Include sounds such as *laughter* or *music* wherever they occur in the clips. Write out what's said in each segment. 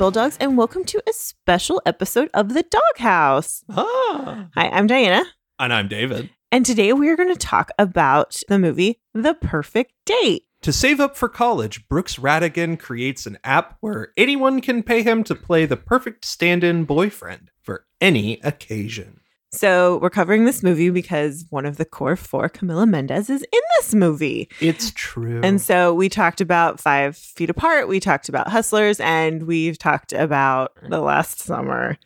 Bulldogs, and welcome to a special episode of The Doghouse. Ah. Hi, I'm Diana, And I'm David. and today we are going to talk about the movie The Perfect Date. To save up for college, Brooks Rattigan creates an app where anyone can pay him to play the perfect stand in boyfriend for any occasion. So, we're covering this movie because one of the core four, Camila Mendes, is in this movie. It's true. And so we talked about Five Feet Apart, we talked about Hustlers, and we've talked about The Last Summer.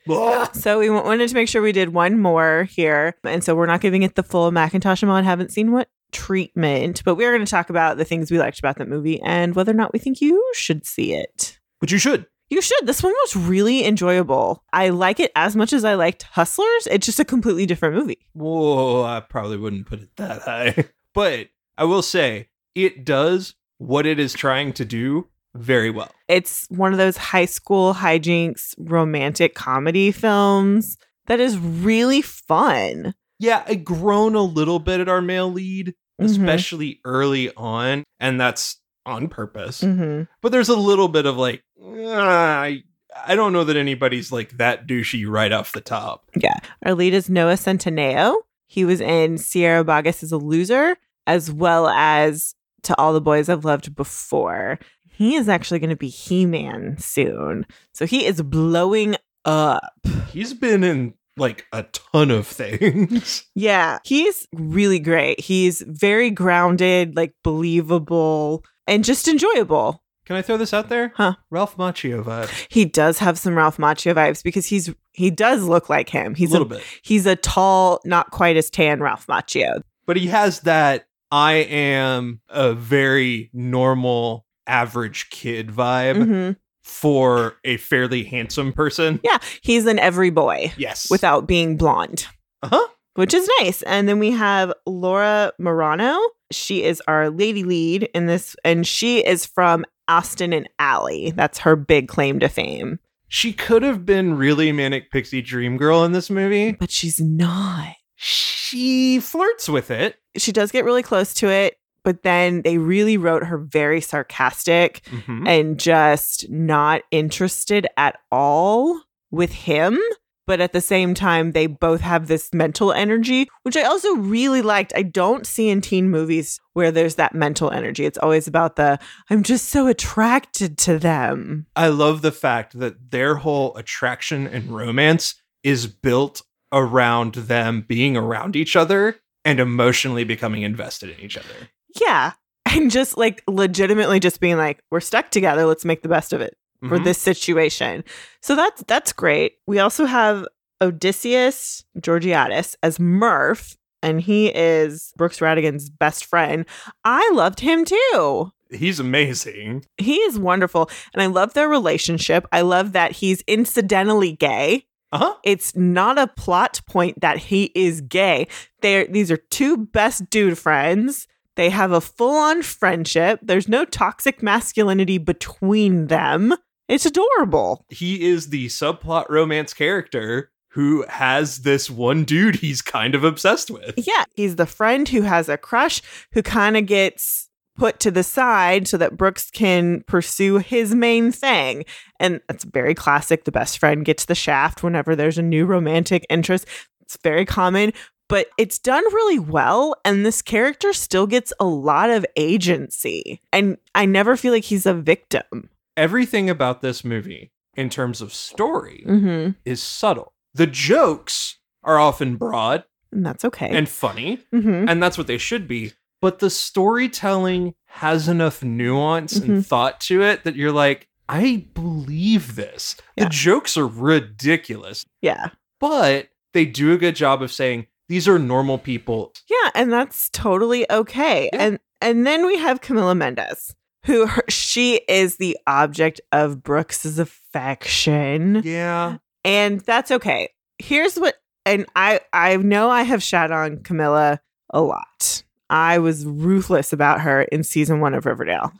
So we wanted to make sure we did one more here. And so we're not giving it the full Macintosh Amon haven't seen what treatment, but we're going to talk about the things we liked about that movie and whether or not we think you should see it. but you should. You should. This one was really enjoyable. I like it as much as I liked Hustlers. It's just a completely different movie. Whoa, I probably wouldn't put it that high. *laughs* But I will say, it does what it is trying to do very well. It's one of those high school hijinks romantic comedy films that is really fun. Yeah, I grown a little bit at our male lead, Mhm. especially early on, and that's on purpose. Mhm. but there's a little bit of like ah, I I don't know that anybody's like that douchey right off the top. Yeah. Our lead is Noah Centineo. He was in Sierra Burgess as a loser, as well as To All the Boys I've Loved Before. He is actually going to be He Man soon. So he is blowing up. He's been in like a ton of things. *laughs* Yeah. He's really great. He's very grounded, like believable, and just enjoyable. Can I throw this out there? Huh. Ralph Macchio vibe. He does have some Ralph Macchio vibes because he's he does look like him. He's a little a, bit. he's a tall, not quite as tan Ralph Macchio. But he has that I am a very normal average kid vibe Mhm. for a fairly handsome person. Yeah, he's an every boy Yes. without being blonde, uh-huh. Which is nice. And then we have Laura Marano. She is our lady lead in this, and she is from Austin and Ally. That's her big claim to fame, She could have been really manic pixie dream girl in this movie. but she's not. She flirts with it. She does get really close to it, but then they really wrote her very sarcastic Mhm. and just not interested at all with him. But at the same time, they both have this mental energy, which I also really liked. I don't see in teen movies where there's that mental energy. It's always about the, I'm just so attracted to them. I love the fact that their whole attraction and romance is built around them being around each other and emotionally becoming invested in each other. Yeah. And just like legitimately just being like, we're stuck together. Let's make the best of it. For Mhm. this situation. So that's that's great. We also have Odiseas Georgiadis as Murph, and he is Brooks Rattigan's best friend. I loved him too. He's amazing. He is wonderful, and I love their relationship. I love that he's incidentally gay. Uh-huh. It's not a plot point that he is gay. They're these are two best dude friends. They have a full-on friendship. There's no toxic masculinity between them. It's adorable. He is the subplot romance character who has this one dude he's kind of obsessed with. Yeah, he's the friend who has a crush who kind of gets put to the side so that Brooks can pursue his main thing. And that's very classic. The best friend gets the shaft whenever there's a new romantic interest. It's very common, but it's done really well. And this character still gets a lot of agency. And I never feel like he's a victim. Everything about this movie, in terms of story, Mm-hmm. is subtle. The jokes are often broad And that's okay. and funny, mm-hmm. and that's what they should be. But the storytelling has enough nuance Mhm. and thought to it that you're like, I believe this. Yeah. The jokes are ridiculous, Yeah. but they do a good job of saying these are normal people. Yeah, and that's totally okay. Yeah. And and then we have Camila Mendes, who her, she is the object of Brooks's affection, Yeah. and that's okay. Here's what, and I I know I have shat on Camila a lot. I was ruthless about her in season one of Riverdale.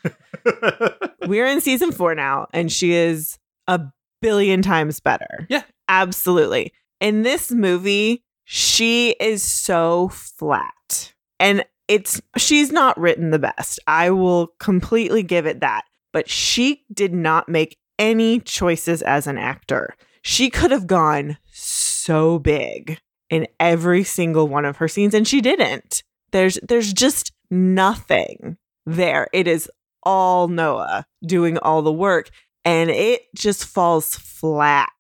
*laughs* We're in season four now, and she is a billion times better. Yeah. Absolutely. In this movie, she is so flat. And it's she's not written the best. I will completely give it that. But she did not make any choices as an actor. She could have gone so big in every single one of her scenes and she didn't. There's there's just nothing there. It is all Noah doing all the work and it just falls flat.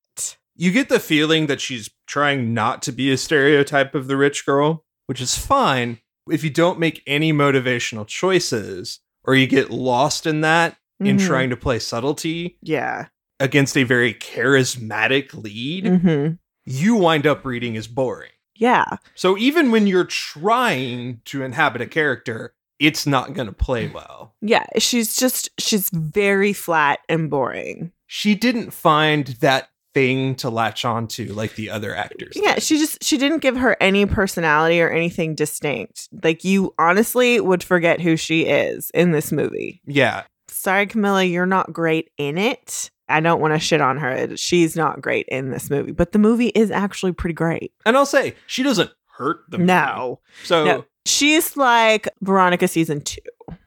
You get the feeling that she's trying not to be a stereotype of the rich girl, which is fine if you don't make any motivational choices or you get lost in that in Mhm. trying to play subtlety Yeah. against a very charismatic lead, Mhm. you wind up reading as boring. Yeah. So even when you're trying to inhabit a character, it's not going to play well. Yeah, she's just she's very flat and boring. She didn't find that thing to latch on to like the other actors. Yeah, did. she just she didn't give her any personality or anything distinct. Like you honestly would forget who she is in this movie. yeah. Sorry Camila, you're not great in it. I don't want to shit on her. She's not great in this movie, but the movie is actually pretty great. And I'll say she doesn't hurt the movie. No. So No. She's like Veronica season 2.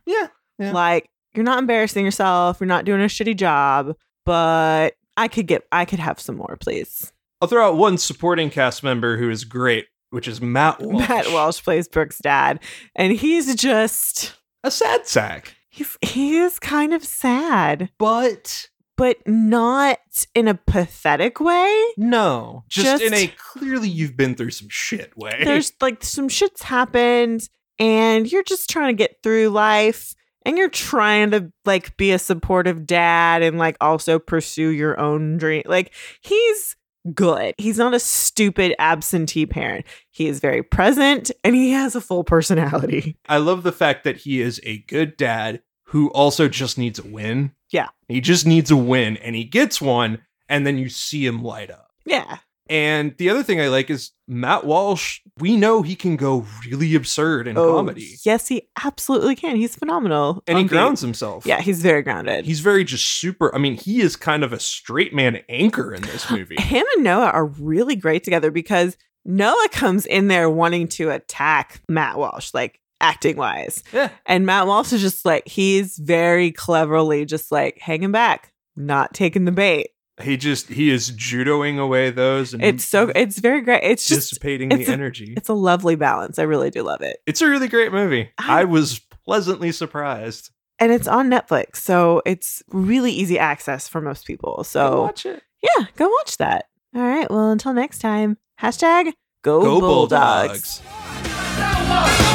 yeah, Yeah. Like you're not embarrassing yourself, you're not doing a shitty job, but I could get I could have some more, please. I'll throw out one supporting cast member who is great, which is Matt *laughs* Walsh. Matt Walsh plays Brooke's dad, and he's just a sad sack, he's he is kind of sad, but but not in a pathetic way. no, just, in a clearly you've been through some shit way. There's like some shit's happened, and you're just trying to get through life. And you're trying to like be a supportive dad and like also pursue your own dream. Like he's good. He's not a stupid absentee parent. He is very present and he has a full personality. *laughs* I love the fact that he is a good dad who also just needs a win. Yeah. He just needs a win and he gets one and then you see him light up. Yeah. And the other thing I like is Matt Walsh, we know he can go really absurd in oh, comedy. Oh, Yes, he absolutely can. He's phenomenal. And he beat. grounds himself. Yeah, he's very grounded. He's very just super. I mean, he is kind of a straight man anchor in this *gasps* movie. Him and Noah are really great together because Noah comes in there wanting to attack Matt Walsh, like acting wise. yeah. And Matt Walsh is just like, he's very cleverly just like hanging back, not taking the bait. He just he is judoing away those and It's so, it's very great. It's just, dissipating it's the a- energy. it's a lovely balance. I really do love it. It's a really great movie. I- I was pleasantly surprised. And it's on Netflix. So it's really easy access for most people. Go So watch it. yeah, go watch that. All right. Well, until next time, hashtag go, Go Bulldogs. Bulldogs.